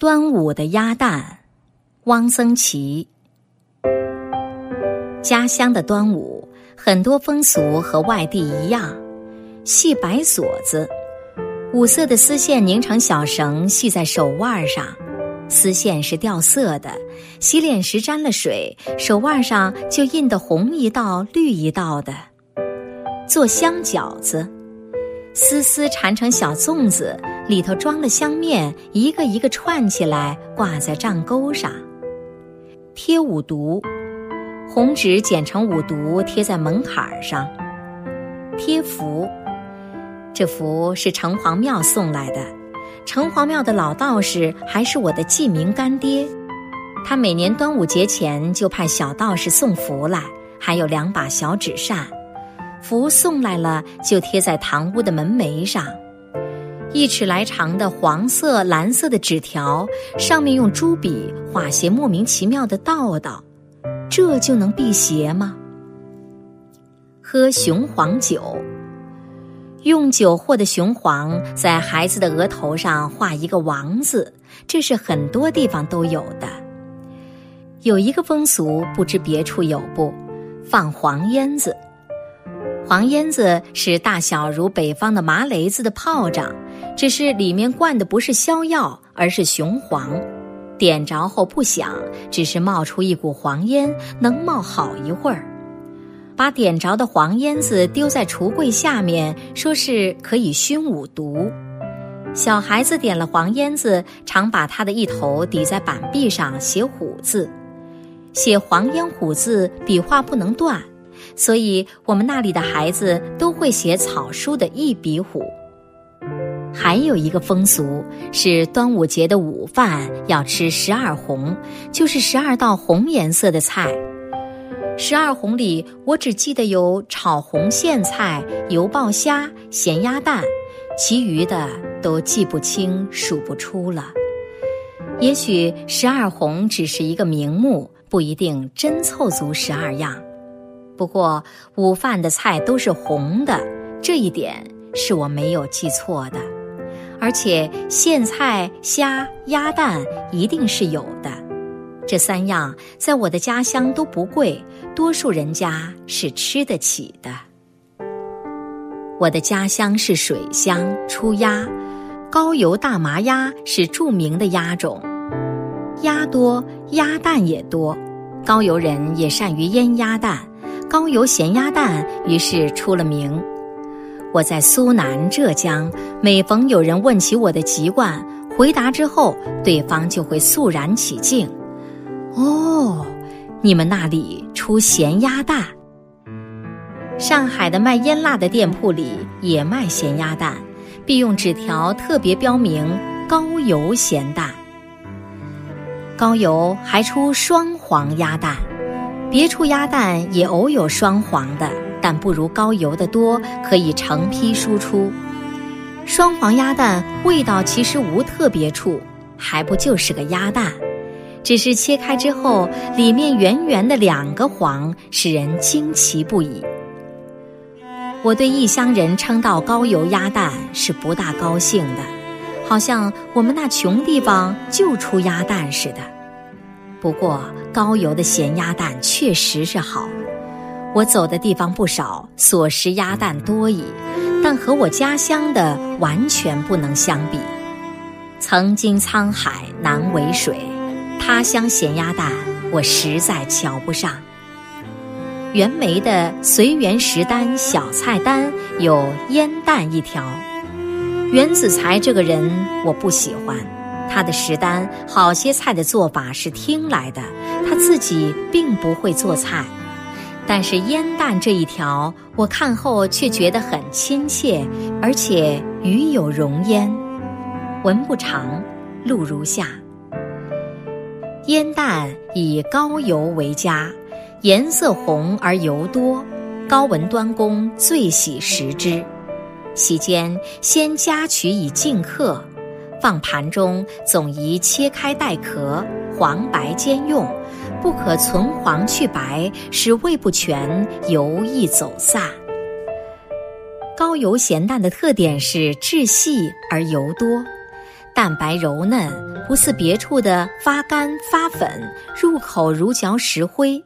端午的鸭蛋，汪曾祺。家乡的端午，很多风俗和外地一样，系白锁子，五色的丝线拧成小绳，系在手腕上。丝线是掉色的，洗脸时沾了水，手腕上就印得红一道、绿一道的。做香饺子。丝丝缠成小粽子，里头装了香面，一个一个串起来，挂在帐钩上。贴五毒，红纸剪成五毒，贴在门槛上。贴符，这符是城隍庙送来的，城隍庙的老道士还是我的记名干爹，他每年端午节前就派小道士送福来，还有两把小纸扇。福送来了，就贴在堂屋的门楣上，一尺来长的黄色、蓝色的纸条，上面用朱笔画些莫名其妙的道道，这就能辟邪吗？喝雄黄酒，用酒和的雄黄，在孩子的额头上画一个王字，这是很多地方都有的。有一个风俗，不知别处有不，放黄烟子。黄烟子是大小如北方的麻雷子的炮仗，只是里面灌的不是硝药，而是雄黄。点着后不响，只是冒出一股黄烟，能冒好一会儿。把点着的黄烟子丢在橱柜下面，说是可以熏五毒。小孩子点了黄烟子，常把他的一头抵在板壁上写虎字，写黄烟虎字，笔画不能断。所以，我们那里的孩子都会写草书的一笔虎。还有一个风俗是端午节的午饭要吃十二红，就是十二道红颜色的菜。十二红里，我只记得有炒红苋菜、油爆虾、咸鸭蛋，其余的都记不清、数不出了。也许十二红只是一个名目，不一定真凑足十二样。不过午饭的菜都是红的，这一点是我没有记错的，而且苋菜、虾、鸭蛋一定是有的。这三样在我的家乡都不贵，多数人家是吃得起的。我的家乡是水乡，出鸭，高邮大麻鸭是著名的鸭种，鸭多，鸭蛋也多，高邮人也善于腌鸭蛋。高邮咸鸭蛋于是出了名。我在苏南、浙江，每逢有人问起我的籍贯，回答之后，对方就会肃然起敬。哦，你们那里出咸鸭蛋？上海的卖腌腊的店铺里也卖咸鸭蛋，必用纸条特别标明“高邮咸蛋”。高邮还出双黄鸭蛋。别处鸭蛋也偶有双黄的，但不如高邮的多，可以成批输出。双黄鸭蛋味道其实无特别处，还不就是个鸭蛋，只是切开之后里面圆圆的两个黄，使人惊奇不已。我对异乡人称道高邮鸭蛋是不大高兴的，好像我们那穷地方就出鸭蛋似的。不过高邮的咸鸭蛋确实是好，我走的地方不少，所食鸭蛋多矣，但和我家乡的完全不能相比。曾经沧海难为水，他乡咸鸭蛋我实在瞧不上。袁枚的随园食单小菜单有腌蛋一条，袁子才这个人我不喜欢。他的食单好些菜的做法是听来的，他自己并不会做菜，但是腌蛋这一条，我看后却觉得很亲切，而且语有容焉。文不长，录如下：腌蛋以高油为佳，颜色红而油多，高文端公最喜食之。席间先加取以敬客。放盘中，总宜切开带壳，黄白兼用，不可存黄去白，使味不全，油易走散。高油咸蛋的特点是质细而油多，蛋白柔嫩，不似别处的发干发粉，入口如嚼石灰，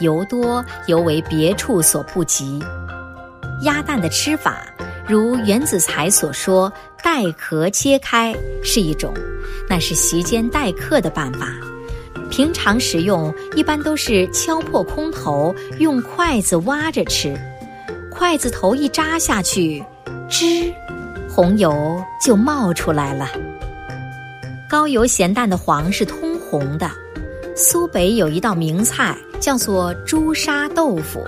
油多尤为别处所不及。鸭蛋的吃法，如袁子才所说，带壳切开是一种，那是席间待客的办法。平常食用一般都是敲破空头，用筷子挖着吃，筷子头一扎下去，吱，红油就冒出来了。高油咸蛋的黄是通红的。苏北有一道名菜叫做朱砂豆腐，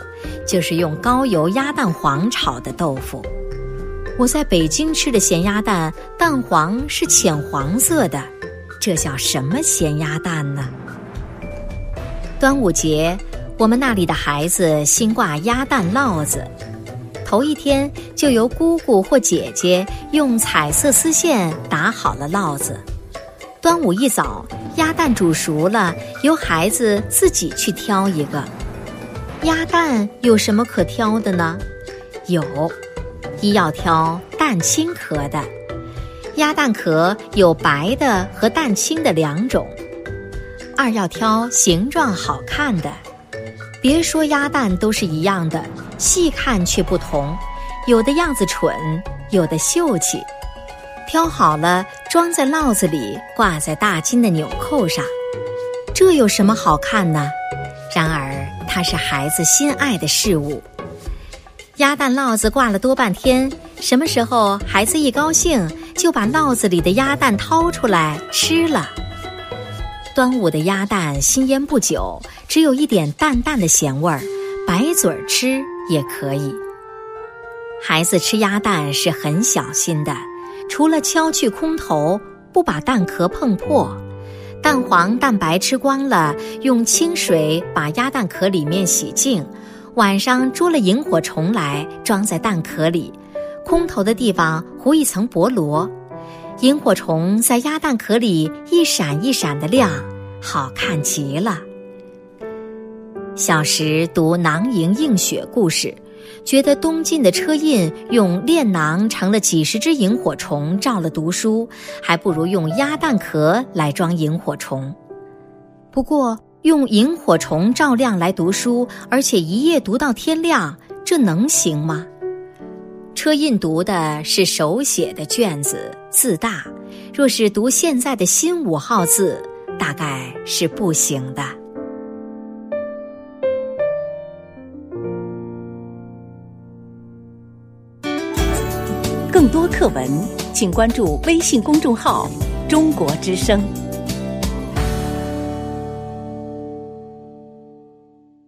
就是用高油鸭蛋黄炒的豆腐。我在北京吃的咸鸭蛋，蛋黄是浅黄色的，这叫什么咸鸭蛋呢？端午节，我们那里的孩子新挂鸭蛋烙子，头一天就由姑姑或姐姐用彩色丝线打好了烙子。端午一早，鸭蛋煮熟了，由孩子自己去挑一个。鸭蛋有什么可挑的呢？有，一要挑蛋清壳的，鸭蛋壳有白的和蛋清的两种。二要挑形状好看的，别说鸭蛋都是一样的，细看却不同，有的样子蠢，有的秀气。挑好了，装在烙子里，挂在大金的纽扣上，这有什么好看呢？然而它是孩子心爱的事物。鸭蛋烙子挂了多半天，什么时候孩子一高兴，就把烙子里的鸭蛋掏出来吃了。端午的鸭蛋新腌不久，只有一点淡淡的咸味儿，白嘴儿吃也可以。孩子吃鸭蛋是很小心的，除了敲去空头，不把蛋壳碰破，蛋黄、蛋白吃光了，用清水把鸭蛋壳里面洗净。晚上捉了萤火虫来，装在蛋壳里，空头的地方糊一层薄膜。萤火虫在鸭蛋壳里一闪一闪的亮，好看极了。小时读囊萤映雪故事，觉得东晋的车胤用炼囊盛了几十只萤火虫照了读书，还不如用鸭蛋壳来装萤火虫。不过用萤火虫照亮来读书，而且一夜读到天亮，这能行吗？车胤读的是手写的卷子，字大；若是读现在的新五号字，大概是不行的。更多课文，请关注微信公众号“中国之声”。